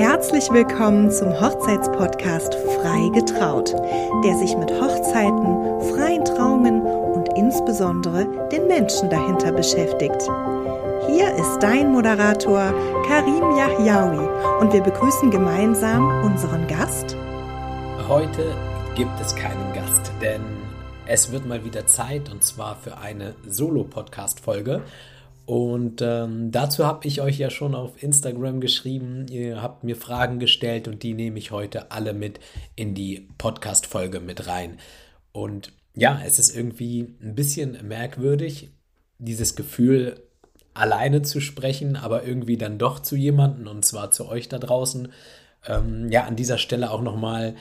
Herzlich willkommen zum Hochzeitspodcast Frei getraut, der sich mit Hochzeiten, freien Trauungen und insbesondere den Menschen dahinter beschäftigt. Hier ist dein Moderator Karim Yahyaoui und wir begrüßen gemeinsam unseren Gast. Heute gibt es keinen Gast, denn es wird mal wieder Zeit und zwar für eine Solo-Podcast-Folge. Und ähm, dazu habe ich euch ja schon auf Instagram geschrieben. Ihr habt mir Fragen gestellt und die nehme ich heute alle mit in die Podcast-Folge mit rein. Und ja, es ist irgendwie ein bisschen merkwürdig, dieses Gefühl, alleine zu sprechen, aber irgendwie dann doch zu jemandem und zwar zu euch da draußen. Ähm, ja, an dieser Stelle auch nochmal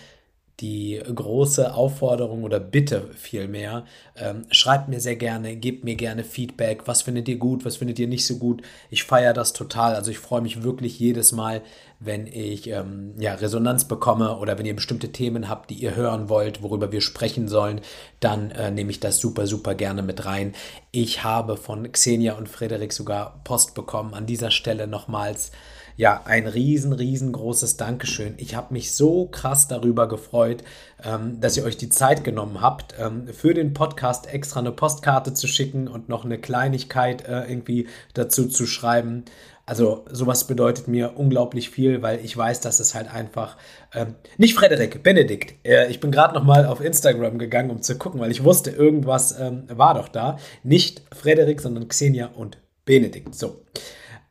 die große Aufforderung oder Bitte vielmehr, ähm, schreibt mir sehr gerne, gebt mir gerne Feedback, was findet ihr gut, was findet ihr nicht so gut. Ich feiere das total, also ich freue mich wirklich jedes Mal, wenn ich ähm, ja, Resonanz bekomme oder wenn ihr bestimmte Themen habt, die ihr hören wollt, worüber wir sprechen sollen, dann äh, nehme ich das super, super gerne mit rein. Ich habe von Xenia und Frederik sogar Post bekommen. An dieser Stelle nochmals ja, ein riesen, riesengroßes Dankeschön. Ich habe mich so krass darüber gefreut, ähm, dass ihr euch die Zeit genommen habt, ähm, für den Podcast extra eine Postkarte zu schicken und noch eine Kleinigkeit äh, irgendwie dazu zu schreiben. Also sowas bedeutet mir unglaublich viel, weil ich weiß, dass es halt einfach ähm, nicht Frederik, Benedikt. Äh, ich bin gerade noch mal auf Instagram gegangen, um zu gucken, weil ich wusste, irgendwas ähm, war doch da. Nicht Frederik, sondern Xenia und Benedikt. So.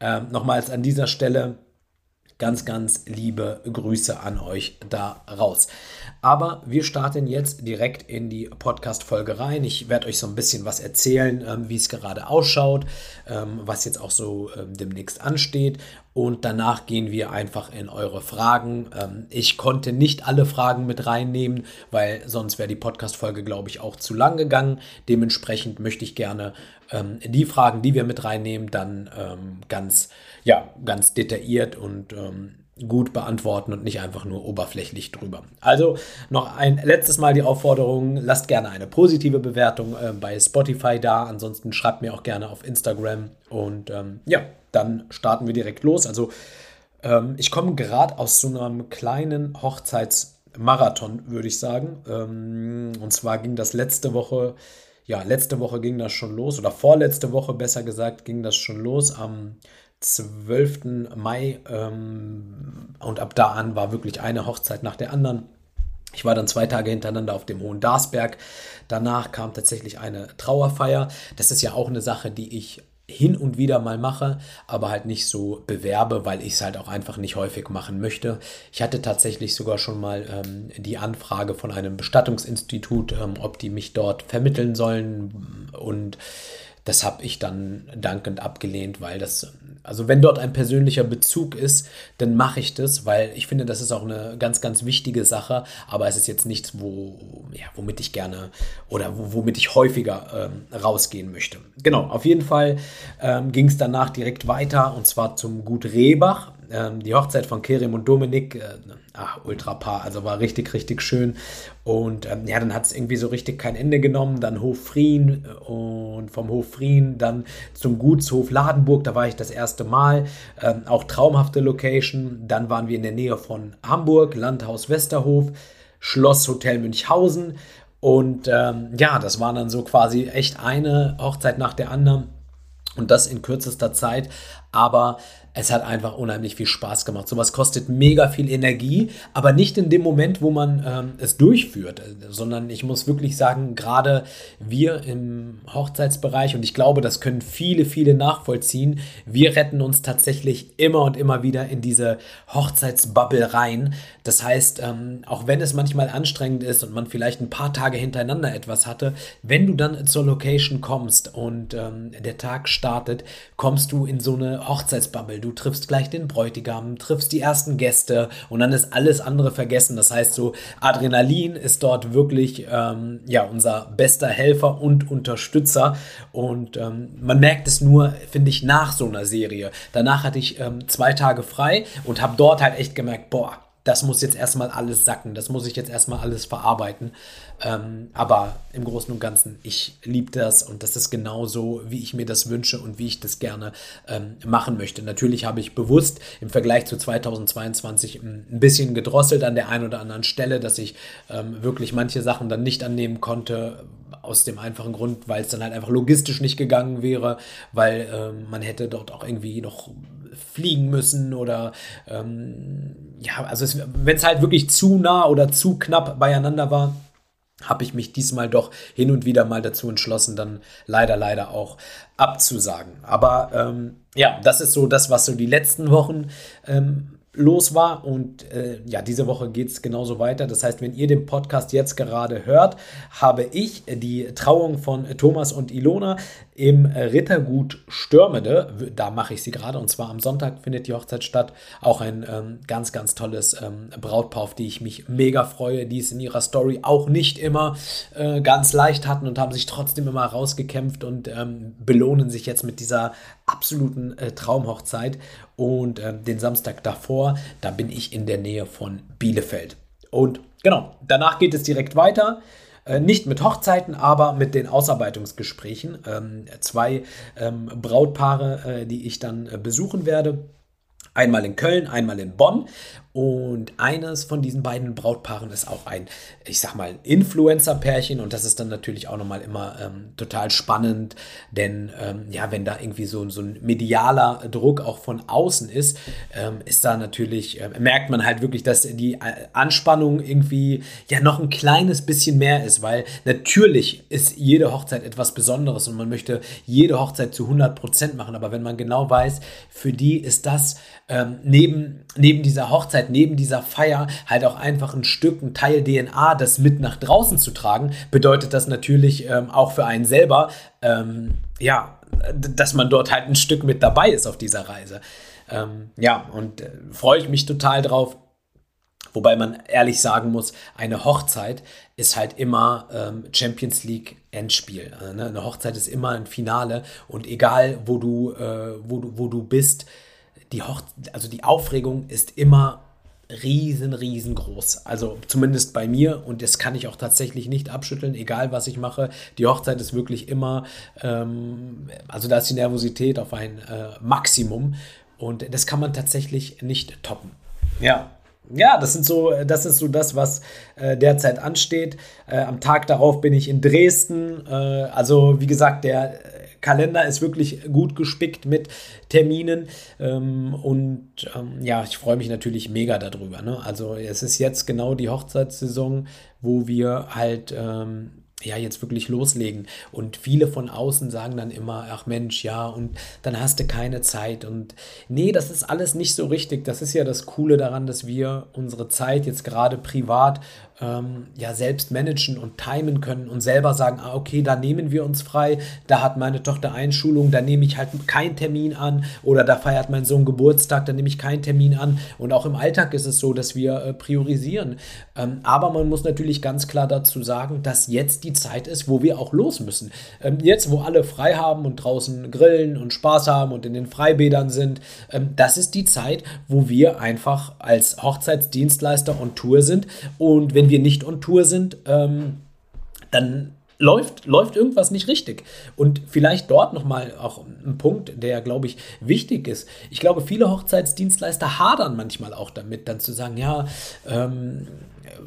Ähm, nochmals an dieser Stelle ganz, ganz liebe Grüße an euch da raus. Aber wir starten jetzt direkt in die Podcast-Folge rein. Ich werde euch so ein bisschen was erzählen, ähm, wie es gerade ausschaut, ähm, was jetzt auch so ähm, demnächst ansteht. Und danach gehen wir einfach in eure Fragen. Ähm, ich konnte nicht alle Fragen mit reinnehmen, weil sonst wäre die Podcast-Folge, glaube ich, auch zu lang gegangen. Dementsprechend möchte ich gerne ähm, die Fragen, die wir mit reinnehmen, dann ähm, ganz, ja, ganz detailliert und ähm, gut beantworten und nicht einfach nur oberflächlich drüber. Also noch ein letztes Mal die Aufforderung, lasst gerne eine positive Bewertung äh, bei Spotify da. Ansonsten schreibt mir auch gerne auf Instagram und ähm, ja, dann starten wir direkt los. Also ähm, ich komme gerade aus so einem kleinen Hochzeitsmarathon, würde ich sagen. Ähm, und zwar ging das letzte Woche ja, letzte Woche ging das schon los, oder vorletzte Woche besser gesagt, ging das schon los am 12. Mai. Ähm, und ab da an war wirklich eine Hochzeit nach der anderen. Ich war dann zwei Tage hintereinander auf dem Hohen Darsberg. Danach kam tatsächlich eine Trauerfeier. Das ist ja auch eine Sache, die ich hin und wieder mal mache, aber halt nicht so bewerbe, weil ich es halt auch einfach nicht häufig machen möchte. Ich hatte tatsächlich sogar schon mal ähm, die Anfrage von einem Bestattungsinstitut, ähm, ob die mich dort vermitteln sollen und das habe ich dann dankend abgelehnt, weil das, also wenn dort ein persönlicher Bezug ist, dann mache ich das, weil ich finde, das ist auch eine ganz, ganz wichtige Sache, aber es ist jetzt nichts, wo, ja, womit ich gerne oder womit ich häufiger ähm, rausgehen möchte. Genau, auf jeden Fall ähm, ging es danach direkt weiter und zwar zum Gut Rehbach. Ähm, die Hochzeit von Kerim und Dominik, äh, ach, Ultrapaar, also war richtig, richtig schön. Und ähm, ja, dann hat es irgendwie so richtig kein Ende genommen. Dann Hof Frien äh, und vom Hof Frien dann zum Gutshof Ladenburg, da war ich das erste Mal. Ähm, auch traumhafte Location. Dann waren wir in der Nähe von Hamburg, Landhaus Westerhof, Schloss Hotel Münchhausen. Und ähm, ja, das war dann so quasi echt eine Hochzeit nach der anderen. Und das in kürzester Zeit. Aber es hat einfach unheimlich viel Spaß gemacht. Sowas kostet mega viel Energie, aber nicht in dem Moment, wo man ähm, es durchführt, sondern ich muss wirklich sagen, gerade wir im Hochzeitsbereich, und ich glaube, das können viele, viele nachvollziehen, wir retten uns tatsächlich immer und immer wieder in diese Hochzeitsbubble rein. Das heißt, ähm, auch wenn es manchmal anstrengend ist und man vielleicht ein paar Tage hintereinander etwas hatte, wenn du dann zur Location kommst und ähm, der Tag startet, kommst du in so eine Hochzeitsbubble. Du du triffst gleich den Bräutigam, triffst die ersten Gäste und dann ist alles andere vergessen. Das heißt, so Adrenalin ist dort wirklich ähm, ja unser bester Helfer und Unterstützer. Und ähm, man merkt es nur, finde ich, nach so einer Serie. Danach hatte ich ähm, zwei Tage frei und habe dort halt echt gemerkt, boah, das muss jetzt erstmal alles sacken, das muss ich jetzt erstmal alles verarbeiten. Ähm, aber im Großen und Ganzen, ich liebe das und das ist genau so, wie ich mir das wünsche und wie ich das gerne ähm, machen möchte. Natürlich habe ich bewusst im Vergleich zu 2022 ein bisschen gedrosselt an der einen oder anderen Stelle, dass ich ähm, wirklich manche Sachen dann nicht annehmen konnte, aus dem einfachen Grund, weil es dann halt einfach logistisch nicht gegangen wäre, weil ähm, man hätte dort auch irgendwie noch fliegen müssen oder ähm, ja, also wenn es halt wirklich zu nah oder zu knapp beieinander war, habe ich mich diesmal doch hin und wieder mal dazu entschlossen, dann leider, leider auch abzusagen. Aber ähm, ja, das ist so das, was so die letzten Wochen ähm, los war. Und äh, ja, diese Woche geht es genauso weiter. Das heißt, wenn ihr den Podcast jetzt gerade hört, habe ich die Trauung von Thomas und Ilona im Rittergut Stürmede. Da mache ich sie gerade. Und zwar am Sonntag findet die Hochzeit statt. Auch ein ähm, ganz, ganz tolles ähm, Brautpaar, auf die ich mich mega freue, die es in ihrer Story auch nicht immer äh, ganz leicht hatten und haben sich trotzdem immer rausgekämpft und ähm, belohnen sich jetzt mit dieser absoluten äh, Traumhochzeit. Und äh, den Samstag davor, da bin ich in der Nähe von Bielefeld. Und genau, danach geht es direkt weiter. Äh, nicht mit Hochzeiten, aber mit den Ausarbeitungsgesprächen. Ähm, zwei ähm, Brautpaare, äh, die ich dann äh, besuchen werde. Einmal in Köln, einmal in Bonn. Und eines von diesen beiden Brautpaaren ist auch ein, ich sag mal, Influencer-Pärchen. Und das ist dann natürlich auch nochmal immer ähm, total spannend. Denn ähm, ja, wenn da irgendwie so, so ein medialer Druck auch von außen ist, ähm, ist da natürlich, äh, merkt man halt wirklich, dass die äh, Anspannung irgendwie ja noch ein kleines bisschen mehr ist. Weil natürlich ist jede Hochzeit etwas Besonderes und man möchte jede Hochzeit zu 100 Prozent machen. Aber wenn man genau weiß, für die ist das ähm, neben, neben dieser Hochzeit neben dieser Feier halt auch einfach ein Stück, ein Teil DNA, das mit nach draußen zu tragen, bedeutet das natürlich ähm, auch für einen selber, ähm, ja, dass man dort halt ein Stück mit dabei ist auf dieser Reise. Ähm, ja, und äh, freue ich mich total drauf. Wobei man ehrlich sagen muss, eine Hochzeit ist halt immer ähm, Champions League Endspiel. Äh, ne? Eine Hochzeit ist immer ein Finale und egal wo du, äh, wo du, wo du bist, die Hoch also die Aufregung ist immer riesen, riesengroß. Also zumindest bei mir und das kann ich auch tatsächlich nicht abschütteln, egal was ich mache. Die Hochzeit ist wirklich immer, ähm, also da ist die Nervosität auf ein äh, Maximum und das kann man tatsächlich nicht toppen. Ja. Ja, das sind so, das ist so das, was äh, derzeit ansteht. Äh, am Tag darauf bin ich in Dresden. Äh, also wie gesagt, der Kalender ist wirklich gut gespickt mit Terminen. Ähm, und ähm, ja, ich freue mich natürlich mega darüber. Ne? Also es ist jetzt genau die Hochzeitssaison, wo wir halt ähm, ja, jetzt wirklich loslegen. Und viele von außen sagen dann immer, ach Mensch, ja, und dann hast du keine Zeit. Und nee, das ist alles nicht so richtig. Das ist ja das Coole daran, dass wir unsere Zeit jetzt gerade privat ähm, ja selbst managen und timen können und selber sagen, ah, okay, da nehmen wir uns frei, da hat meine Tochter Einschulung, da nehme ich halt keinen Termin an oder da feiert mein Sohn Geburtstag, da nehme ich keinen Termin an. Und auch im Alltag ist es so, dass wir äh, priorisieren. Ähm, aber man muss natürlich ganz klar dazu sagen, dass jetzt die Zeit ist, wo wir auch los müssen. Ähm, jetzt, wo alle frei haben und draußen grillen und Spaß haben und in den Freibädern sind, ähm, das ist die Zeit, wo wir einfach als Hochzeitsdienstleister on Tour sind. Und wenn wir nicht on Tour sind, ähm, dann läuft, läuft irgendwas nicht richtig. Und vielleicht dort nochmal auch ein Punkt, der, glaube ich, wichtig ist. Ich glaube, viele Hochzeitsdienstleister hadern manchmal auch damit, dann zu sagen, ja, ähm,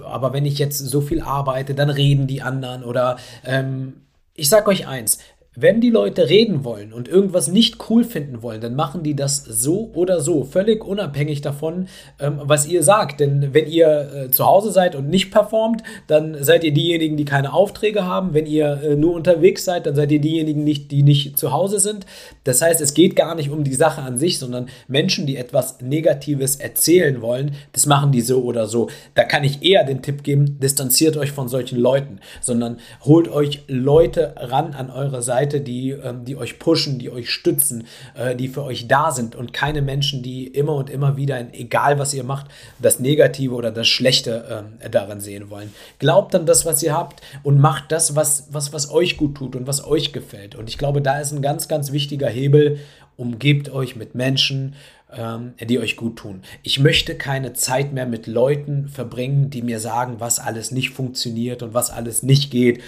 aber wenn ich jetzt so viel arbeite, dann reden die anderen oder ähm, ich sage euch eins, wenn die Leute reden wollen und irgendwas nicht cool finden wollen, dann machen die das so oder so, völlig unabhängig davon, ähm, was ihr sagt. Denn wenn ihr äh, zu Hause seid und nicht performt, dann seid ihr diejenigen, die keine Aufträge haben. Wenn ihr äh, nur unterwegs seid, dann seid ihr diejenigen, nicht, die nicht zu Hause sind. Das heißt, es geht gar nicht um die Sache an sich, sondern Menschen, die etwas Negatives erzählen wollen, das machen die so oder so. Da kann ich eher den Tipp geben, distanziert euch von solchen Leuten, sondern holt euch Leute ran an eure Seite Seite, die, ähm, die euch pushen, die euch stützen, äh, die für euch da sind und keine Menschen, die immer und immer wieder, egal was ihr macht, das Negative oder das Schlechte äh, darin sehen wollen. Glaubt an das, was ihr habt und macht das, was, was, was euch gut tut und was euch gefällt. Und ich glaube, da ist ein ganz, ganz wichtiger Hebel. Umgebt euch mit Menschen, ähm, die euch gut tun. Ich möchte keine Zeit mehr mit Leuten verbringen, die mir sagen, was alles nicht funktioniert und was alles nicht geht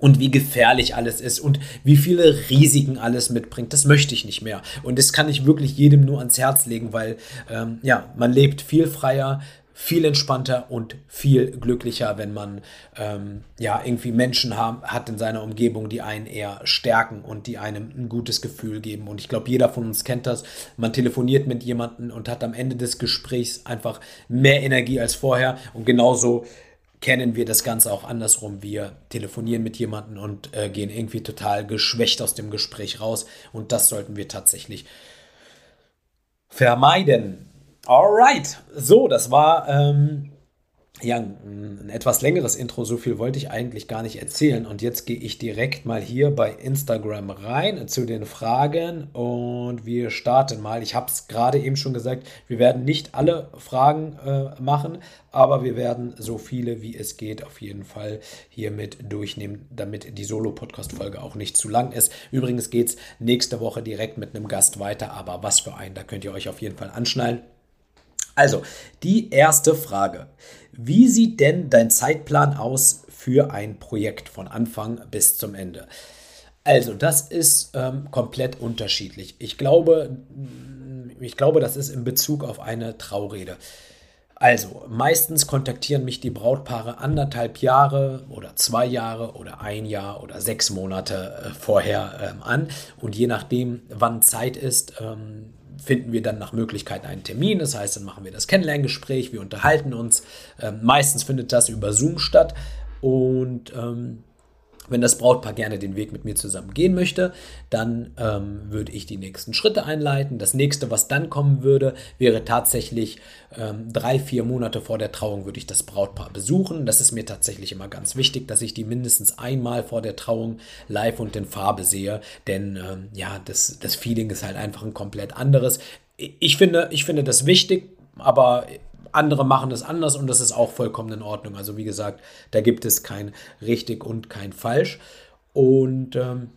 und wie gefährlich alles ist und wie viele Risiken alles mitbringt. Das möchte ich nicht mehr. Und das kann ich wirklich jedem nur ans Herz legen, weil ähm, ja, man lebt viel freier, viel entspannter und viel glücklicher, wenn man ähm, ja irgendwie Menschen haben, hat in seiner Umgebung, die einen eher stärken und die einem ein gutes Gefühl geben. Und ich glaube, jeder von uns kennt das. Man telefoniert mit jemandem und hat am Ende des Gesprächs einfach mehr Energie als vorher. Und genauso kennen wir das Ganze auch andersrum. Wir telefonieren mit jemandem und äh, gehen irgendwie total geschwächt aus dem Gespräch raus. Und das sollten wir tatsächlich vermeiden. Alright, so, das war ähm, ja ein, etwas längeres Intro. So viel wollte ich eigentlich gar nicht erzählen. Und jetzt gehe ich direkt mal hier bei Instagram rein zu den Fragen und wir starten mal. Ich habe es gerade eben schon gesagt, wir werden nicht alle Fragen äh, machen, aber wir werden so viele wie es geht auf jeden Fall hiermit durchnehmen, damit die Solo-Podcast-Folge auch nicht zu lang ist. Übrigens geht es nächste Woche direkt mit einem Gast weiter, aber was für einen, da könnt ihr euch auf jeden Fall anschnallen. Also, die erste Frage. Wie sieht denn dein Zeitplan aus für ein Projekt von Anfang bis zum Ende? Also, das ist ähm, komplett unterschiedlich. Ich glaube, ich glaube, das ist in Bezug auf eine Traurede. Also, meistens kontaktieren mich die Brautpaare anderthalb Jahre oder zwei Jahre oder ein Jahr oder sechs Monate äh, vorher ähm, an. Und je nachdem, wann Zeit ist, ähm, finden wir dann nach Möglichkeit einen Termin. Das heißt, dann machen wir das Kennenlerngespräch, wir unterhalten uns. Ähm, meistens findet das über Zoom statt. Und ähm, wenn das Brautpaar gerne den Weg mit mir zusammen gehen möchte, dann ähm, würde ich die nächsten Schritte einleiten. Das nächste, was dann kommen würde, wäre tatsächlich ähm, drei, vier Monate vor der Trauung würde ich das Brautpaar besuchen. Das ist mir tatsächlich immer ganz wichtig, dass ich die mindestens einmal vor der Trauung live und in Farbe sehe. Denn ähm, ja, das, das Feeling ist halt einfach ein komplett anderes. Ich finde, ich finde das wichtig, aber andere machen es anders und das ist auch vollkommen in Ordnung. Also wie gesagt, da gibt es kein richtig und kein falsch. Und ähm,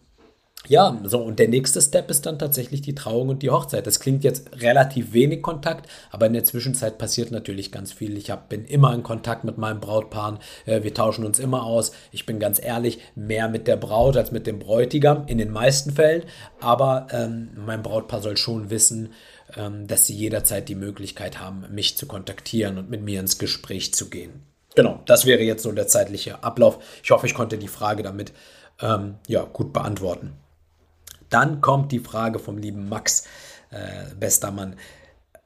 ja, so und der nächste Step ist dann tatsächlich die Trauung und die Hochzeit. Das klingt jetzt relativ wenig Kontakt, aber in der Zwischenzeit passiert natürlich ganz viel. Ich hab, bin immer in Kontakt mit meinem Brautpaar. Äh, wir tauschen uns immer aus. Ich bin ganz ehrlich, mehr mit der Braut als mit dem Bräutigam in den meisten Fällen. Aber ähm, mein Brautpaar soll schon wissen, dass sie jederzeit die Möglichkeit haben, mich zu kontaktieren und mit mir ins Gespräch zu gehen. Genau, das wäre jetzt so der zeitliche Ablauf. Ich hoffe, ich konnte die Frage damit ähm, ja, gut beantworten. Dann kommt die Frage vom lieben Max, äh, bester Mann.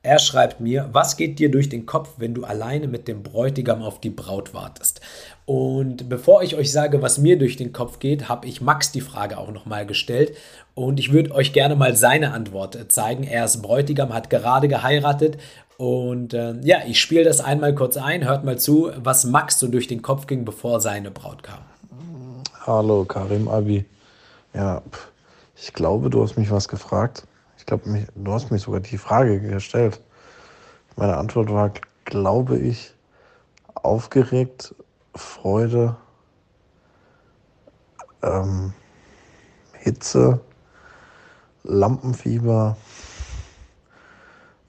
Er schreibt mir, was geht dir durch den Kopf, wenn du alleine mit dem Bräutigam auf die Braut wartest? Und bevor ich euch sage, was mir durch den Kopf geht, habe ich Max die Frage auch nochmal gestellt. Und ich würde euch gerne mal seine Antwort zeigen. Er ist Bräutigam, hat gerade geheiratet. Und äh, ja, ich spiele das einmal kurz ein. Hört mal zu, was Max so durch den Kopf ging, bevor seine Braut kam. Hallo, Karim Abi. Ja, ich glaube, du hast mich was gefragt glaube, du hast mich sogar die Frage gestellt. Meine Antwort war, glaube ich, aufgeregt, Freude, ähm, Hitze, Lampenfieber,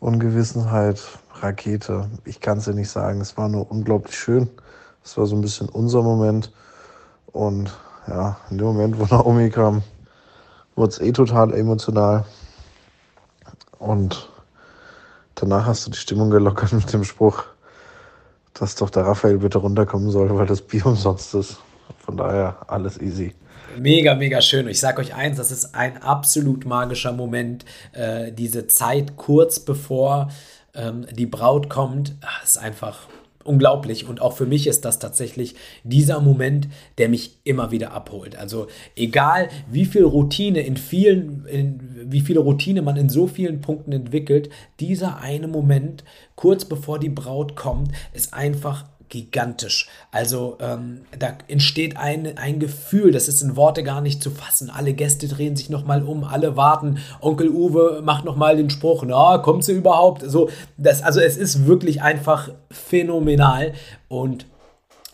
Ungewissenheit, Rakete. Ich kann es dir nicht sagen. Es war nur unglaublich schön. Es war so ein bisschen unser Moment. Und ja, in dem Moment, wo Naomi kam, wurde es eh total emotional. Und danach hast du die Stimmung gelockert mit dem Spruch, dass doch der Raphael bitte runterkommen soll, weil das Bier umsonst ist. Von daher alles easy. Mega, mega schön. Ich sage euch eins, das ist ein absolut magischer Moment. Äh, diese Zeit kurz bevor ähm, die Braut kommt, ist einfach unglaublich. Und auch für mich ist das tatsächlich dieser Moment, der mich immer wieder abholt. Also egal, wie viel Routine in vielen, in, wie viele Routine man in so vielen Punkten entwickelt, dieser eine Moment, kurz bevor die Braut kommt, ist einfach gigantisch. Also ähm, da entsteht ein, ein Gefühl, das ist in Worte gar nicht zu fassen. Alle Gäste drehen sich nochmal um, alle warten. Onkel Uwe macht nochmal den Spruch, na, kommt sie überhaupt? So, das, also es ist wirklich einfach phänomenal und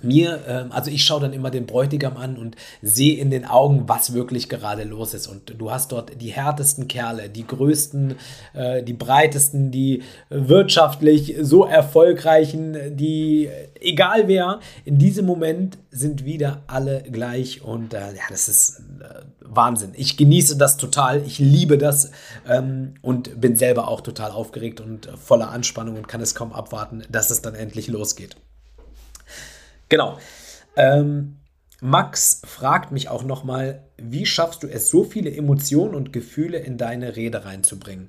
mir, ähm, also ich schaue dann immer den Bräutigam an und sehe in den Augen, was wirklich gerade los ist. Und du hast dort die härtesten Kerle, die größten, äh, die breitesten, die wirtschaftlich so erfolgreichen, die, egal wer, in diesem Moment sind wieder alle gleich. Und äh, ja, das ist äh, Wahnsinn. Ich genieße das total, ich liebe das ähm, und bin selber auch total aufgeregt und voller Anspannung und kann es kaum abwarten, dass es dann endlich losgeht. Genau. Ähm, Max fragt mich auch nochmal, wie schaffst du es, so viele Emotionen und Gefühle in deine Rede reinzubringen?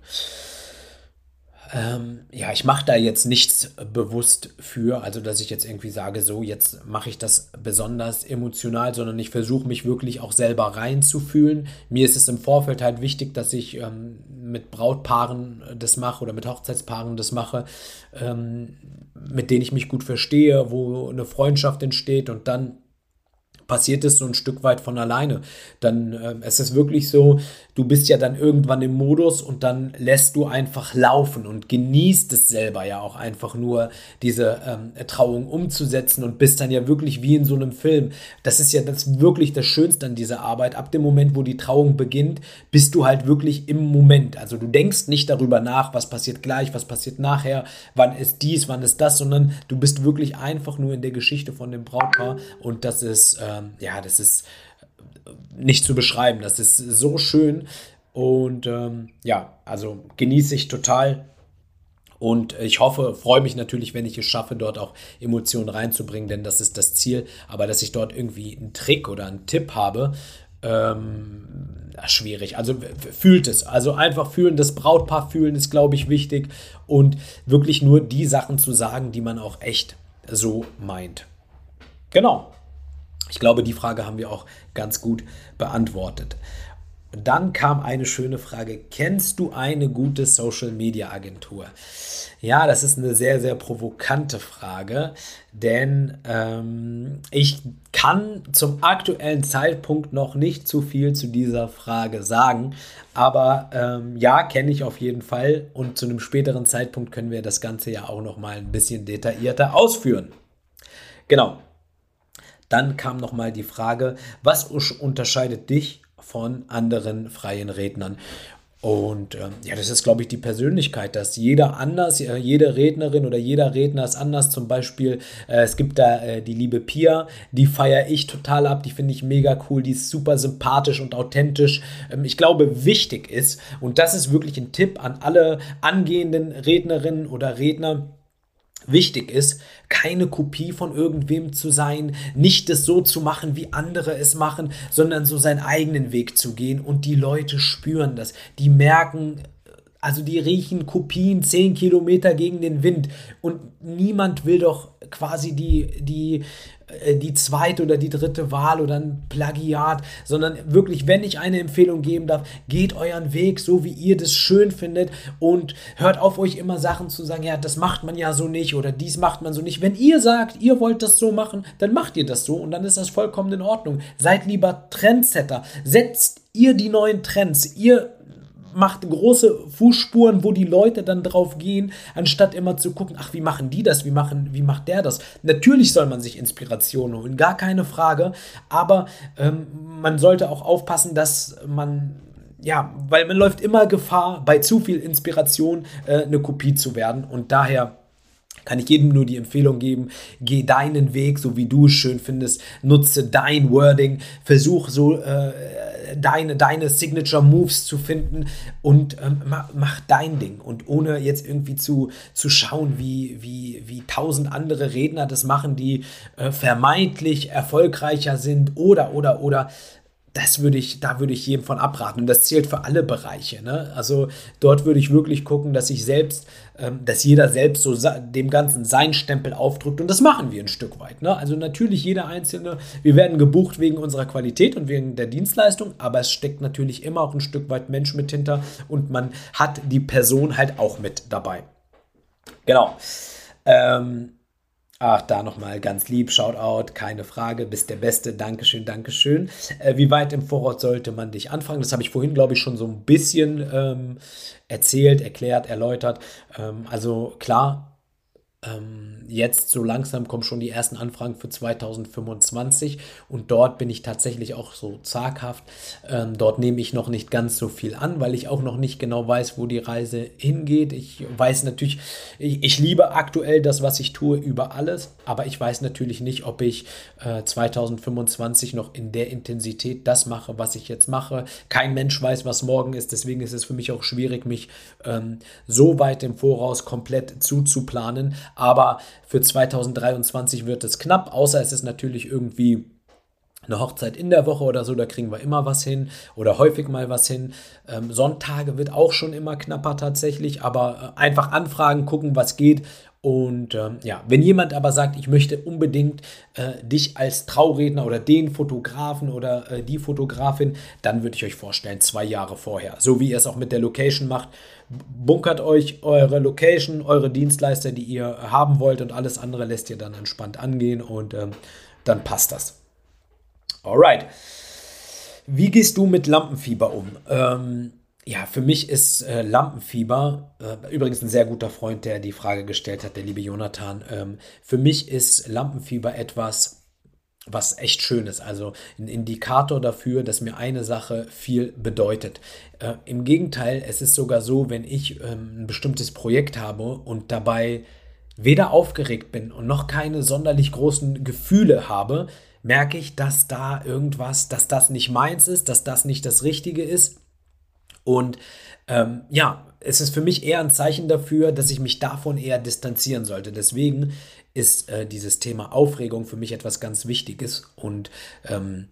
Ähm, ja, ich mache da jetzt nichts bewusst für, also dass ich jetzt irgendwie sage, so jetzt mache ich das besonders emotional, sondern ich versuche mich wirklich auch selber reinzufühlen. Mir ist es im Vorfeld halt wichtig, dass ich ähm, mit Brautpaaren das mache oder mit Hochzeitspaaren das mache, ähm, mit denen ich mich gut verstehe, wo eine Freundschaft entsteht und dann passiert es so ein Stück weit von alleine. Dann äh, es ist wirklich so, du bist ja dann irgendwann im Modus und dann lässt du einfach laufen und genießt es selber ja auch einfach nur diese ähm, Trauung umzusetzen und bist dann ja wirklich wie in so einem Film. Das ist ja das wirklich das Schönste an dieser Arbeit. Ab dem Moment, wo die Trauung beginnt, bist du halt wirklich im Moment. Also du denkst nicht darüber nach, was passiert gleich, was passiert nachher, wann ist dies, wann ist das, sondern du bist wirklich einfach nur in der Geschichte von dem Brautpaar und das ist äh, ähm, ja, das ist nicht zu beschreiben. Das ist so schön und ähm, ja, also genieße ich total. Und ich hoffe, freue mich natürlich, wenn ich es schaffe, dort auch Emotionen reinzubringen, denn das ist das Ziel. Aber dass ich dort irgendwie einen Trick oder einen Tipp habe, ähm, schwierig. Also fühlt es. Also einfach fühlen, das Brautpaar fühlen ist, glaube ich, wichtig. Und wirklich nur die Sachen zu sagen, die man auch echt so meint. Genau. Ich glaube, die Frage haben wir auch ganz gut beantwortet. Dann kam eine schöne Frage. Kennst du eine gute Social Media Agentur? Ja, das ist eine sehr, sehr provokante Frage, denn ähm, ich kann zum aktuellen Zeitpunkt noch nicht zu viel zu dieser Frage sagen. Aber ähm, ja, kenne ich auf jeden Fall und zu einem späteren Zeitpunkt können wir das Ganze ja auch noch mal ein bisschen detaillierter ausführen. Genau. Dann kam nochmal die Frage, was unterscheidet dich von anderen freien Rednern? Und ähm, ja, das ist, glaube ich, die Persönlichkeit, dass jeder anders, jede Rednerin oder jeder Redner ist anders. Zum Beispiel, äh, es gibt da äh, die liebe Pia, die feiere ich total ab, die finde ich mega cool, die ist super sympathisch und authentisch. Ähm, ich glaube, wichtig ist, und das ist wirklich ein Tipp an alle angehenden Rednerinnen oder Redner, wichtig ist, keine Kopie von irgendwem zu sein, nicht es so zu machen, wie andere es machen, sondern so seinen eigenen Weg zu gehen. Und die Leute spüren das, die merken, also die riechen Kopien 10 Kilometer gegen den Wind. Und niemand will doch quasi die, die, äh, die zweite oder die dritte Wahl oder ein Plagiat, sondern wirklich, wenn ich eine Empfehlung geben darf, geht euren Weg, so wie ihr das schön findet und hört auf, euch immer Sachen zu sagen, ja, das macht man ja so nicht oder dies macht man so nicht. Wenn ihr sagt, ihr wollt das so machen, dann macht ihr das so und dann ist das vollkommen in Ordnung. Seid lieber Trendsetter, setzt ihr die neuen Trends, ihr macht große Fußspuren, wo die Leute dann drauf gehen, anstatt immer zu gucken, ach, wie machen die das, wie, machen, wie macht der das. Natürlich soll man sich Inspiration holen, gar keine Frage, aber ähm, man sollte auch aufpassen, dass man ja, weil man läuft immer Gefahr, bei zu viel Inspiration äh, eine Kopie zu werden und daher kann ich jedem nur die Empfehlung geben, geh deinen Weg, so wie du es schön findest, nutze dein Wording, versuch so äh, deine, deine Signature Moves zu finden und ähm, mach, dein Ding. Und ohne jetzt irgendwie zu, zu schauen, wie, wie, wie tausend andere Redner das machen, die äh, vermeintlich erfolgreicher sind oder, oder, oder das würde ich, da würde ich jedem von abraten. Und das zählt für alle Bereiche. Ne? Also dort würde ich wirklich gucken, dass ich selbst, ähm, dass jeder selbst so dem Ganzen seinen Stempel aufdrückt. Und das machen wir ein Stück weit. Ne? Also natürlich jeder Einzelne, wir werden gebucht wegen unserer Qualität und wegen der Dienstleistung, aber es steckt natürlich immer auch ein Stück weit Mensch mit hinter und man hat die Person halt auch mit dabei. Genau. Ähm, Ach, da nochmal ganz lieb, Shoutout, keine Frage, bist der Beste, Dankeschön, Dankeschön. Äh, wie weit im Voraus sollte man dich anfangen? Das habe ich vorhin, glaube ich, schon so ein bisschen ähm, erzählt, erklärt, erläutert. Ähm, also klar, jetzt so langsam kommen schon die ersten Anfragen für 2025 und dort bin ich tatsächlich auch so zaghaft. Ähm, dort nehme ich noch nicht ganz so viel an, weil ich auch noch nicht genau weiß, wo die Reise hingeht. Ich weiß natürlich, ich, ich liebe aktuell das, was ich tue, über alles, aber ich weiß natürlich nicht, ob ich äh, 2025 noch in der Intensität das mache, was ich jetzt mache. Kein Mensch weiß, was morgen ist, deswegen ist es für mich auch schwierig, mich ähm, so weit im Voraus komplett zuzuplanen. Aber für 2023 wird es knapp, außer es ist natürlich irgendwie eine Hochzeit in der Woche oder so, da kriegen wir immer was hin oder häufig mal was hin. Ähm, Sonntage wird auch schon immer knapper tatsächlich, aber äh, einfach anfragen, gucken, was geht. Und ähm, ja, wenn jemand aber sagt, ich möchte unbedingt äh, dich als Trauredner oder den Fotografen oder äh, die Fotografin, dann würde ich euch vorstellen, zwei Jahre vorher. So wie ihr es auch mit der Location macht bunkert euch eure Location, eure Dienstleister, die ihr haben wollt und alles andere lässt ihr dann entspannt angehen und ähm, dann passt das. Alright. Wie gehst du mit Lampenfieber um? Ähm, ja, für mich ist äh, Lampenfieber, äh, übrigens ein sehr guter Freund, der die Frage gestellt hat, der liebe Jonathan. Ähm, für mich ist Lampenfieber etwas, was echt schön ist. Also ein Indikator dafür, dass mir eine Sache viel bedeutet. Äh, Im Gegenteil, es ist sogar so, wenn ich ähm, ein bestimmtes Projekt habe und dabei weder aufgeregt bin und noch keine sonderlich großen Gefühle habe, merke ich, dass da irgendwas, dass das nicht meins ist, dass das nicht das Richtige ist. Und ähm, ja, es ist für mich eher ein Zeichen dafür, dass ich mich davon eher distanzieren sollte. Deswegen ist äh, dieses Thema Aufregung für mich etwas ganz Wichtiges und ähm,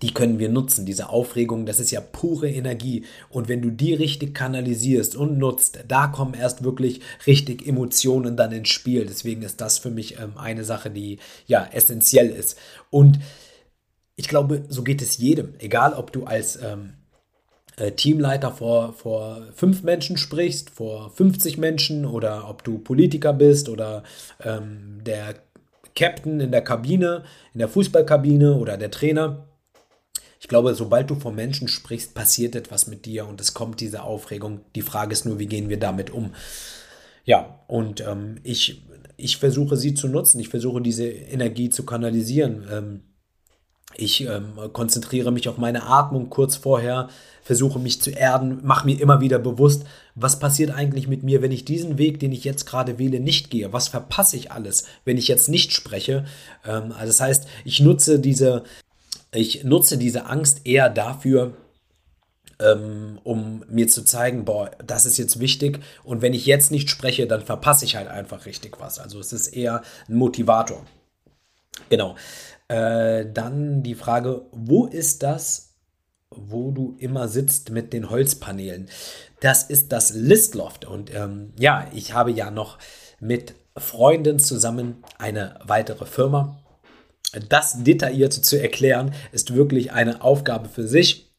die können wir nutzen. Diese Aufregung, das ist ja pure Energie. Und wenn du die richtig kanalisierst und nutzt, da kommen erst wirklich richtig Emotionen dann ins Spiel. Deswegen ist das für mich ähm, eine Sache, die ja essentiell ist. Und ich glaube, so geht es jedem. Egal, ob du als ähm, äh, Teamleiter vor, vor fünf Menschen sprichst, vor 50 Menschen oder ob du Politiker bist oder ähm, der Captain in der Kabine, in der Fußballkabine oder der Trainer. Ich glaube, sobald du vor Menschen sprichst, passiert etwas mit dir und es kommt diese Aufregung. Die Frage ist nur, wie gehen wir damit um? Ja, und ähm, ich, ich versuche sie zu nutzen, ich versuche diese Energie zu kanalisieren. Ähm, ich ähm, konzentriere mich auf meine Atmung kurz vorher, versuche mich zu erden, mache mir immer wieder bewusst, was passiert eigentlich mit mir, wenn ich diesen Weg, den ich jetzt gerade wähle, nicht gehe? Was verpasse ich alles, wenn ich jetzt nicht spreche? Ähm, also das heißt, ich nutze diese, ich nutze diese Angst eher dafür, ähm, um mir zu zeigen, boah, das ist jetzt wichtig und wenn ich jetzt nicht spreche, dann verpasse ich halt einfach richtig was. Also es ist eher ein Motivator. Genau. Äh, dann die Frage, wo ist das, wo du immer sitzt mit den Holzpaneelen? Das ist das Listloft. Und ähm, ja, ich habe ja noch mit Freunden zusammen eine weitere Firma. Das detailliert zu erklären, ist wirklich eine Aufgabe für sich.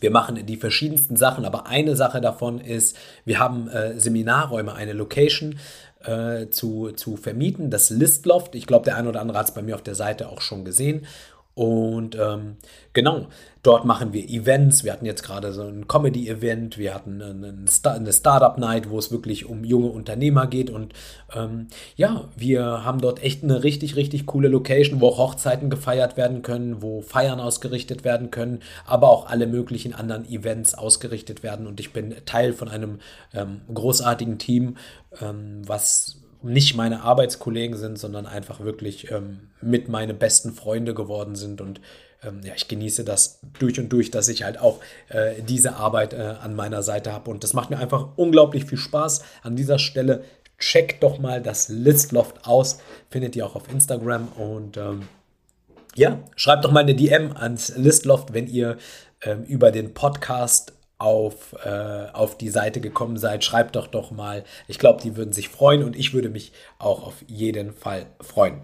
Wir machen die verschiedensten Sachen, aber eine Sache davon ist, wir haben äh, Seminarräume, eine Location, äh, zu, zu vermieten, das Listloft. Ich glaube, der eine oder andere hat es bei mir auf der Seite auch schon gesehen. Und ähm, genau, dort machen wir Events. Wir hatten jetzt gerade so ein Comedy-Event, wir hatten einen Star eine Startup-Night, wo es wirklich um junge Unternehmer geht. Und ähm, ja, wir haben dort echt eine richtig, richtig coole Location, wo auch Hochzeiten gefeiert werden können, wo Feiern ausgerichtet werden können, aber auch alle möglichen anderen Events ausgerichtet werden. Und ich bin Teil von einem ähm, großartigen Team, ähm, was nicht meine Arbeitskollegen sind, sondern einfach wirklich ähm, mit meine besten Freunde geworden sind. Und ähm, ja, ich genieße das durch und durch, dass ich halt auch äh, diese Arbeit äh, an meiner Seite habe. Und das macht mir einfach unglaublich viel Spaß. An dieser Stelle checkt doch mal das Listloft aus. Findet ihr auch auf Instagram. Und ähm, ja, schreibt doch mal eine DM ans Listloft, wenn ihr ähm, über den Podcast auf, äh, auf die Seite gekommen seid, schreibt doch doch mal. Ich glaube, die würden sich freuen und ich würde mich auch auf jeden Fall freuen.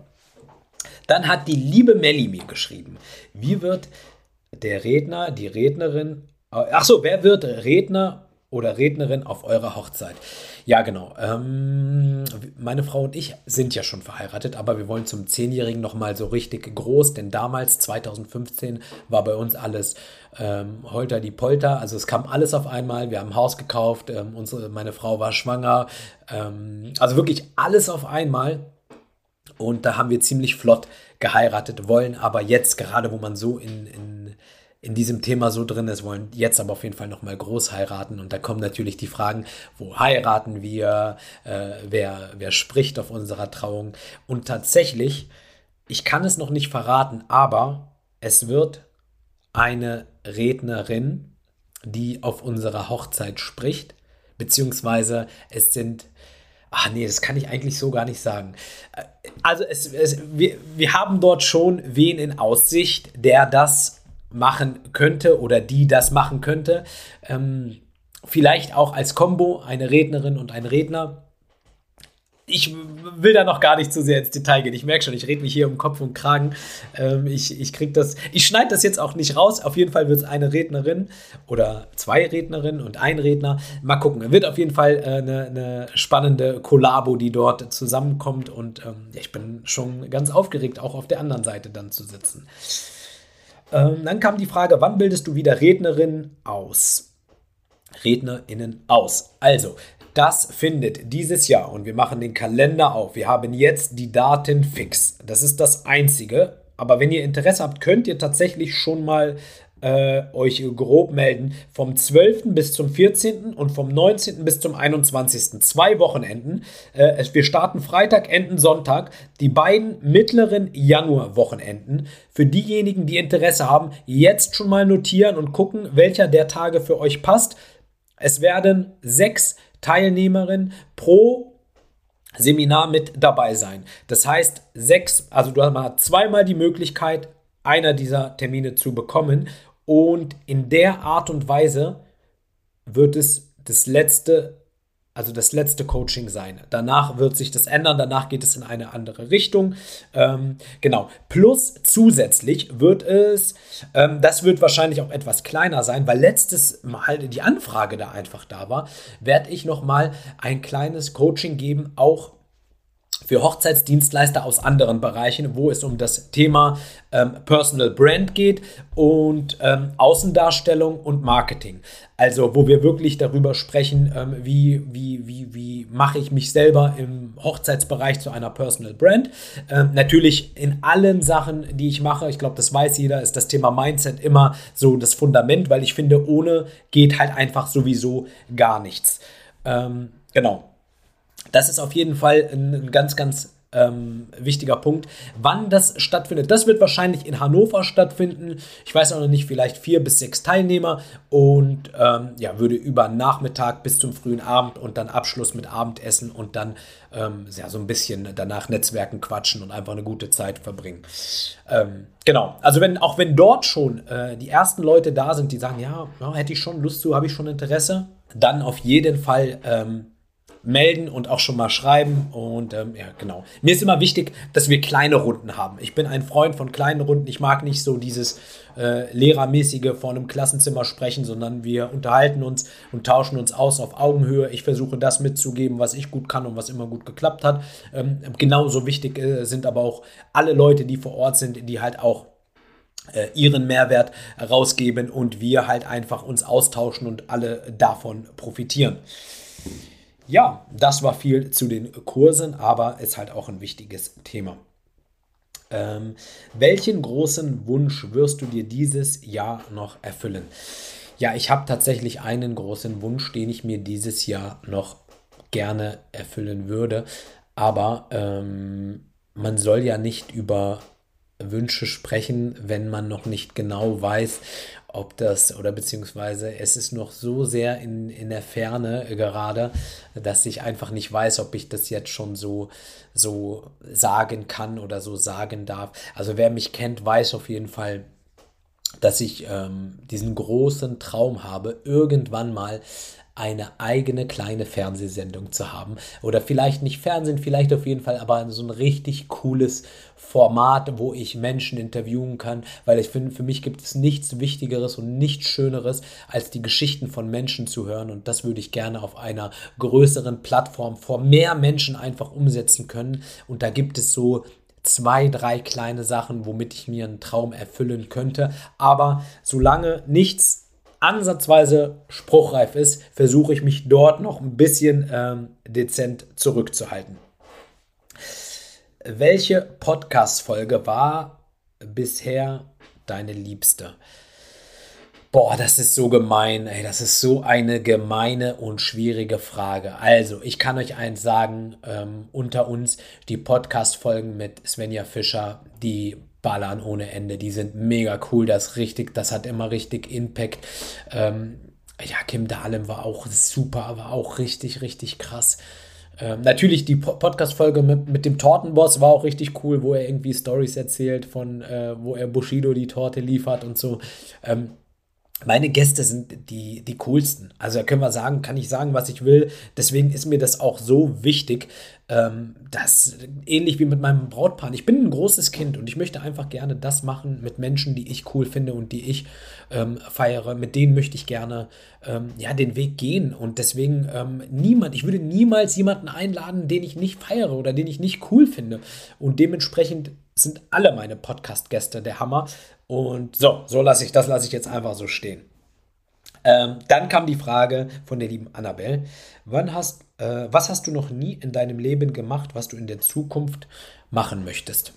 Dann hat die liebe Melli mir geschrieben, wie wird der Redner, die Rednerin, ach so, wer wird Redner oder Rednerin auf eurer Hochzeit? Ja, genau. Ähm, meine Frau und ich sind ja schon verheiratet, aber wir wollen zum Zehnjährigen nochmal so richtig groß, denn damals, 2015, war bei uns alles ähm, Holter die Polter. Also es kam alles auf einmal. Wir haben ein Haus gekauft, ähm, unsere, meine Frau war schwanger. Ähm, also wirklich alles auf einmal. Und da haben wir ziemlich flott geheiratet, wollen aber jetzt, gerade wo man so in, in, in diesem Thema so drin ist, wollen jetzt aber auf jeden Fall nochmal groß heiraten. Und da kommen natürlich die Fragen, wo heiraten wir, äh, wer, wer spricht auf unserer Trauung. Und tatsächlich, ich kann es noch nicht verraten, aber es wird eine Rednerin, die auf unserer Hochzeit spricht, beziehungsweise es sind Ach nee, das kann ich eigentlich so gar nicht sagen. Also es, es, wir, wir haben dort schon wen in Aussicht, der das machen könnte oder die das machen könnte. Ähm, vielleicht auch als Combo eine Rednerin und ein Redner ich will da noch gar nicht zu sehr ins Detail gehen. Ich merke schon, ich rede mich hier um Kopf und Kragen. Ähm, ich ich ich schneide das jetzt auch nicht raus. Auf jeden Fall wird es eine Rednerin oder zwei Rednerinnen und ein Redner. Mal gucken. Wird auf jeden Fall äh, eine, eine spannende Kollabo, die dort zusammenkommt. Und ähm, ich bin schon ganz aufgeregt, auch auf der anderen Seite dann zu sitzen. Ähm, dann kam die Frage, wann bildest du wieder Rednerin aus? RednerInnen aus. Also, das findet dieses Jahr und wir machen den Kalender auf. Wir haben jetzt die Daten fix. Das ist das Einzige. Aber wenn ihr Interesse habt, könnt ihr tatsächlich schon mal äh, euch grob melden. Vom 12. bis zum 14. und vom 19. bis zum 21. Zwei Wochenenden. Äh, wir starten Freitag, enden Sonntag. Die beiden mittleren Januar-Wochenenden. Für diejenigen, die Interesse haben, jetzt schon mal notieren und gucken, welcher der Tage für euch passt. Es werden sechs Teilnehmerin pro Seminar mit dabei sein. Das heißt, sechs, also man hat zweimal die Möglichkeit, einer dieser Termine zu bekommen. Und in der Art und Weise wird es das letzte also das letzte Coaching sein. Danach wird sich das ändern, danach geht es in eine andere Richtung. Ähm, genau. Plus zusätzlich wird es, ähm, das wird wahrscheinlich auch etwas kleiner sein, weil letztes Mal die Anfrage da einfach da war, werde ich nochmal ein kleines Coaching geben, auch für Hochzeitsdienstleister aus anderen Bereichen, wo es um das Thema ähm, Personal Brand geht und ähm, Außendarstellung und Marketing. Also wo wir wirklich darüber sprechen, ähm, wie, wie, wie, wie mache ich mich selber im Hochzeitsbereich zu einer Personal Brand. Ähm, natürlich in allen Sachen, die ich mache, ich glaube, das weiß jeder, ist das Thema Mindset immer so das Fundament, weil ich finde, ohne geht halt einfach sowieso gar nichts. Ähm, genau. Das ist auf jeden Fall ein, ganz, ganz ähm, wichtiger Punkt. Wann das stattfindet, das wird wahrscheinlich in Hannover stattfinden. Ich weiß auch noch nicht, vielleicht vier bis sechs Teilnehmer und ähm, ja, würde über Nachmittag bis zum frühen Abend und dann Abschluss mit Abendessen und dann ähm, ja, so ein bisschen danach Netzwerken quatschen und einfach eine gute Zeit verbringen. Ähm, genau, also wenn, auch wenn dort schon äh, die ersten Leute da sind, die sagen, ja, ja hätte ich schon Lust zu, habe ich schon Interesse, dann auf jeden Fall ähm, melden und auch schon mal schreiben. Und ähm, ja, genau. Mir ist immer wichtig, dass wir kleine Runden haben. Ich bin ein Freund von kleinen Runden. Ich mag nicht so dieses äh, lehrermäßige vor einem Klassenzimmer sprechen, sondern wir unterhalten uns und tauschen uns aus auf Augenhöhe. Ich versuche das mitzugeben, was ich gut kann und was immer gut geklappt hat. Ähm, genauso wichtig äh, sind aber auch alle Leute, die vor Ort sind, die halt auch äh, ihren Mehrwert rausgeben und wir halt einfach uns austauschen und alle davon profitieren. Ja, das war viel zu den Kursen, aber ist halt auch ein wichtiges Thema. Ähm, welchen großen Wunsch wirst du dir dieses Jahr noch erfüllen? Ja, ich habe tatsächlich einen großen Wunsch, den ich mir dieses Jahr noch gerne erfüllen würde. Aber ähm, man soll ja nicht über Wünsche sprechen, wenn man noch nicht genau weiß, ob das oder beziehungsweise es ist noch so sehr in, in der Ferne gerade, dass ich einfach nicht weiß, ob ich das jetzt schon so, so sagen kann oder so sagen darf. Also wer mich kennt, weiß auf jeden Fall, dass ich ähm, diesen großen Traum habe, irgendwann mal eine eigene kleine Fernsehsendung zu haben. Oder vielleicht nicht Fernsehen, vielleicht auf jeden Fall, aber so ein richtig cooles Format, wo ich Menschen interviewen kann, weil ich finde, für mich gibt es nichts Wichtigeres und nichts Schöneres, als die Geschichten von Menschen zu hören. Und das würde ich gerne auf einer größeren Plattform vor mehr Menschen einfach umsetzen können. Und da gibt es so zwei, drei kleine Sachen, womit ich mir einen Traum erfüllen könnte. Aber solange nichts ansatzweise spruchreif ist, versuche ich mich dort noch ein bisschen ähm, dezent zurückzuhalten. Welche Podcast-Folge war bisher deine liebste? Boah, das ist so gemein, ey, das ist so eine gemeine und schwierige Frage. Also, ich kann euch eins sagen, ähm, unter uns, die Podcast-Folgen mit Svenja Fischer, die ballern ohne Ende, die sind mega cool, das richtig, das hat immer richtig Impact. Ähm, ja, Kim Dahlem war auch super, war auch richtig, richtig krass. Ähm, natürlich die Podcast-Folge mit, mit dem Tortenboss war auch richtig cool, wo er irgendwie Stories erzählt von, äh, wo er Bushido die Torte liefert und so. Ähm, meine Gäste sind die, die coolsten. Also da können wir sagen, kann ich sagen, was ich will. Deswegen ist mir das auch so wichtig, ähm, dass ähnlich wie mit meinem Brautpaar. Ich bin ein großes Kind und ich möchte einfach gerne das machen mit Menschen, die ich cool finde und die ich ähm, feiere. Mit denen möchte ich gerne ähm, ja, den Weg gehen. Und deswegen ähm, niemand, ich würde niemals jemanden einladen, den ich nicht feiere oder den ich nicht cool finde. Und dementsprechend sind alle meine Podcast-Gäste der Hammer. Und so, so lasse ich, das lasse ich jetzt einfach so stehen. Ähm, dann kam die Frage von der lieben Annabelle. Wann hast, äh, was hast du noch nie in deinem Leben gemacht, was du in der Zukunft machen möchtest?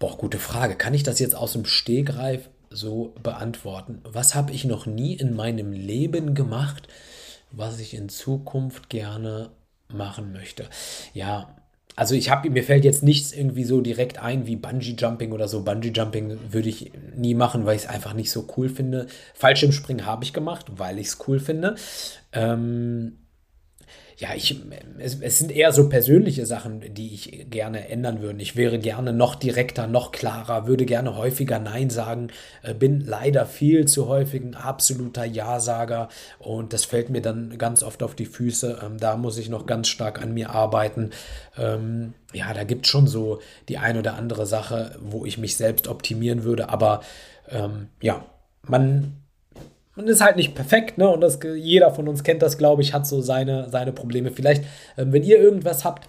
Boah, gute Frage. Kann ich das jetzt aus dem Stehgreif so beantworten? Was habe ich noch nie in meinem Leben gemacht, was ich in Zukunft gerne machen möchte? Ja, also ich habe mir fällt jetzt nichts irgendwie so direkt ein wie Bungee Jumping oder so. Bungee Jumping würde ich nie machen, weil ich es einfach nicht so cool finde. Fallschirmspringen habe ich gemacht, weil ich es cool finde. Ähm, ja, ich, es, es, sind eher so persönliche Sachen, die ich gerne ändern würde. Ich wäre gerne noch direkter, noch klarer, würde gerne häufiger Nein sagen, äh, bin leider viel zu häufig ein absoluter Ja-Sager und das fällt mir dann ganz oft auf die Füße. Ähm, da muss ich noch ganz stark an mir arbeiten. Ähm, ja, da gibt es schon so die ein oder andere Sache, wo ich mich selbst optimieren würde, aber ähm, ja, man man ist halt nicht perfekt, ne? Und das, jeder von uns kennt das, glaube ich, hat so seine, seine Probleme. Vielleicht, ähm, wenn ihr irgendwas habt,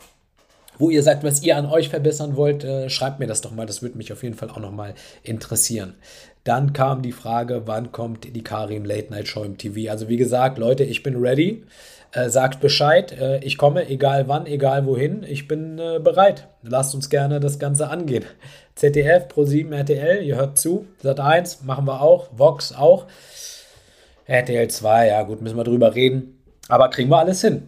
wo ihr sagt, was ihr an euch verbessern wollt, äh, schreibt mir das doch mal. Das würde mich auf jeden Fall auch nochmal interessieren. Dann kam die Frage, wann kommt die Karim Late Night Show im TV? Also wie gesagt, Leute, ich bin ready. Äh, sagt Bescheid, äh, ich komme, egal wann, egal wohin, ich bin äh, bereit. Lasst uns gerne das Ganze angehen. ZDF, Pro7, RTL, ihr hört zu. Sat 1 machen wir auch, Vox auch. RTL 2, ja gut, müssen wir drüber reden. Aber kriegen wir alles hin.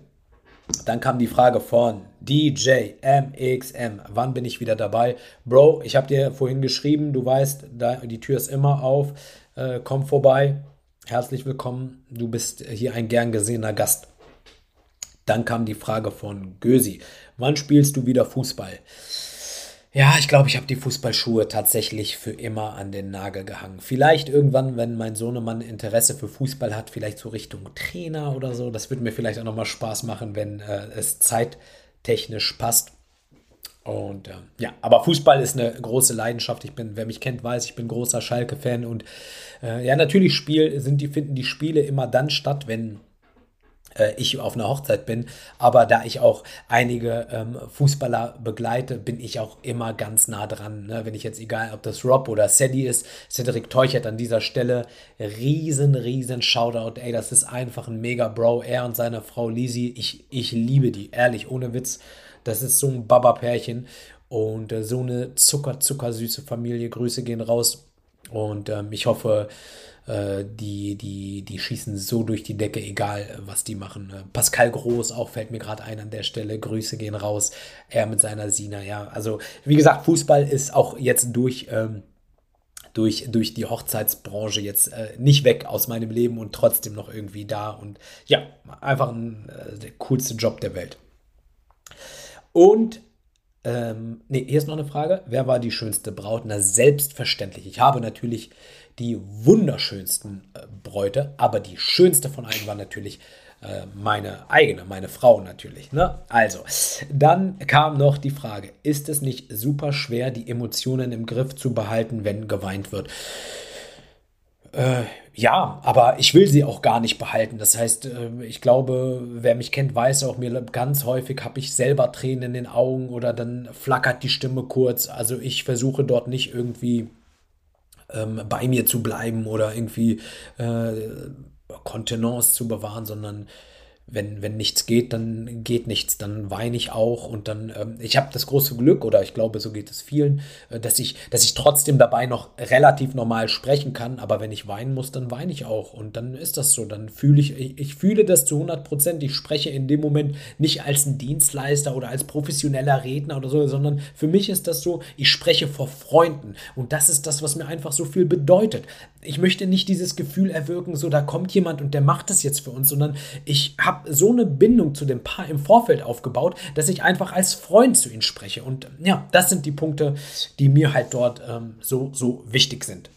Dann kam die Frage von DJ MXM. Wann bin ich wieder dabei? Bro, ich habe dir vorhin geschrieben, du weißt, die Tür ist immer auf. Äh, komm vorbei. Herzlich willkommen. Du bist hier ein gern gesehener Gast. Dann kam die Frage von Gösi. Wann spielst du wieder Fußball? Ja, ich glaube, ich habe die Fußballschuhe tatsächlich für immer an den Nagel gehangen. Vielleicht irgendwann, wenn mein Sohnemann Interesse für Fußball hat, vielleicht so Richtung Trainer oder so. Das würde mir vielleicht auch nochmal Spaß machen, wenn äh, es zeittechnisch passt. Und äh, ja, aber Fußball ist eine große Leidenschaft. Ich bin, wer mich kennt, weiß, ich bin großer Schalke-Fan. Und äh, ja, natürlich Spiel, sind die, finden die Spiele immer dann statt, wenn ich auf einer Hochzeit bin. Aber da ich auch einige ähm, Fußballer begleite, bin ich auch immer ganz nah dran. Ne? Wenn ich jetzt, egal ob das Rob oder Sadie ist, Cedric Teuchert an dieser Stelle, riesen, riesen Shoutout. Ey, das ist einfach ein mega Bro. Er und seine Frau Lisi, ich, ich liebe die, ehrlich, ohne Witz. Das ist so ein Baba-Pärchen und äh, so eine zucker, zuckersüße Familie. Grüße gehen raus. Und ähm, ich hoffe, äh, die, die, die schießen so durch die Decke, egal was die machen. Äh, Pascal Groß auch fällt mir gerade ein an der Stelle. Grüße gehen raus. Er mit seiner Sina, ja. Also, wie gesagt, Fußball ist auch jetzt durch. Ähm, durch, durch die Hochzeitsbranche jetzt äh, nicht weg aus meinem Leben und trotzdem noch irgendwie da. Und ja, einfach ein, äh, der coolste Job der Welt. Und ähm, nee, hier ist noch eine Frage. Wer war die schönste Braut? Na, selbstverständlich. Ich habe natürlich die wunderschönsten äh, Bräute, aber die schönste von allen war natürlich äh, meine eigene, meine Frau natürlich. Ne? Also, dann kam noch die Frage, ist es nicht super schwer, die Emotionen im Griff zu behalten, wenn geweint wird? Äh, ja, aber ich will sie auch gar nicht behalten. Das heißt, äh, ich glaube, wer mich kennt, weiß auch, mir ganz häufig habe ich selber Tränen in den Augen oder dann flackert die Stimme kurz. Also ich versuche dort nicht irgendwie ähm, bei mir zu bleiben oder irgendwie äh, Kontenance zu bewahren, sondern wenn, wenn nichts geht, dann geht nichts, dann weine ich auch und dann, ähm, ich habe das große Glück, oder ich glaube, so geht es vielen, äh, dass, ich, dass ich trotzdem dabei noch relativ normal sprechen kann, aber wenn ich weinen muss, dann weine ich auch und dann ist das so, dann fühle ich, ich, ich fühle das zu 100 Prozent, ich spreche in dem Moment nicht als ein Dienstleister oder als professioneller Redner oder so, sondern für mich ist das so, ich spreche vor Freunden und das ist das, was mir einfach so viel bedeutet. Ich möchte nicht dieses Gefühl erwirken, so da kommt jemand und der macht das jetzt für uns, sondern ich habe habe so eine Bindung zu dem Paar im Vorfeld aufgebaut, dass ich einfach als Freund zu ihnen spreche. Und ja, das sind die Punkte, die mir halt dort ähm, so, so wichtig sind.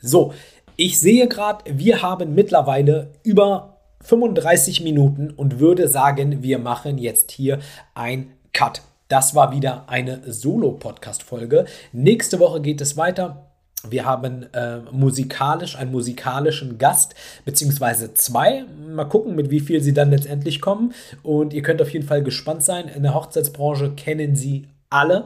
So, ich sehe gerade, wir haben mittlerweile über 35 Minuten und würde sagen, wir machen jetzt hier ein Cut. Das war wieder eine Solo-Podcast-Folge. Nächste Woche geht es weiter wir haben äh, musikalisch einen musikalischen Gast, beziehungsweise zwei. Mal gucken, mit wie viel sie dann letztendlich kommen. Und ihr könnt auf jeden Fall gespannt sein. In der Hochzeitsbranche kennen sie alle.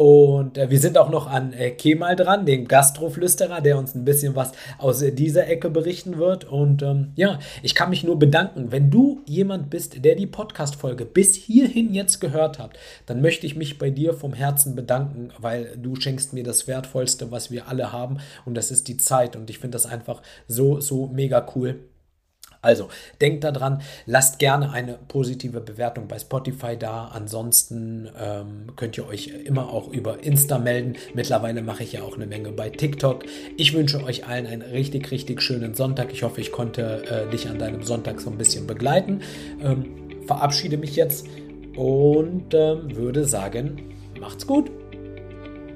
Und äh, wir sind auch noch an äh, Kemal dran, dem Gastroflüsterer, der uns ein bisschen was aus äh, dieser Ecke berichten wird. Und ähm, ja, ich kann mich nur bedanken. Wenn du jemand bist, der die Podcast-Folge bis hierhin jetzt gehört hat, dann möchte ich mich bei dir vom Herzen bedanken, weil du schenkst mir das Wertvollste, was wir alle haben. Und das ist die Zeit. Und ich finde das einfach so, so mega cool. Also, denkt daran, lasst gerne eine positive Bewertung bei Spotify da. Ansonsten ähm, könnt ihr euch immer auch über Insta melden. Mittlerweile mache ich ja auch eine Menge bei TikTok. Ich wünsche euch allen einen richtig, richtig schönen Sonntag. Ich hoffe, ich konnte äh, dich an deinem Sonntag so ein bisschen begleiten. Ähm, verabschiede mich jetzt und ähm, würde sagen, macht's gut.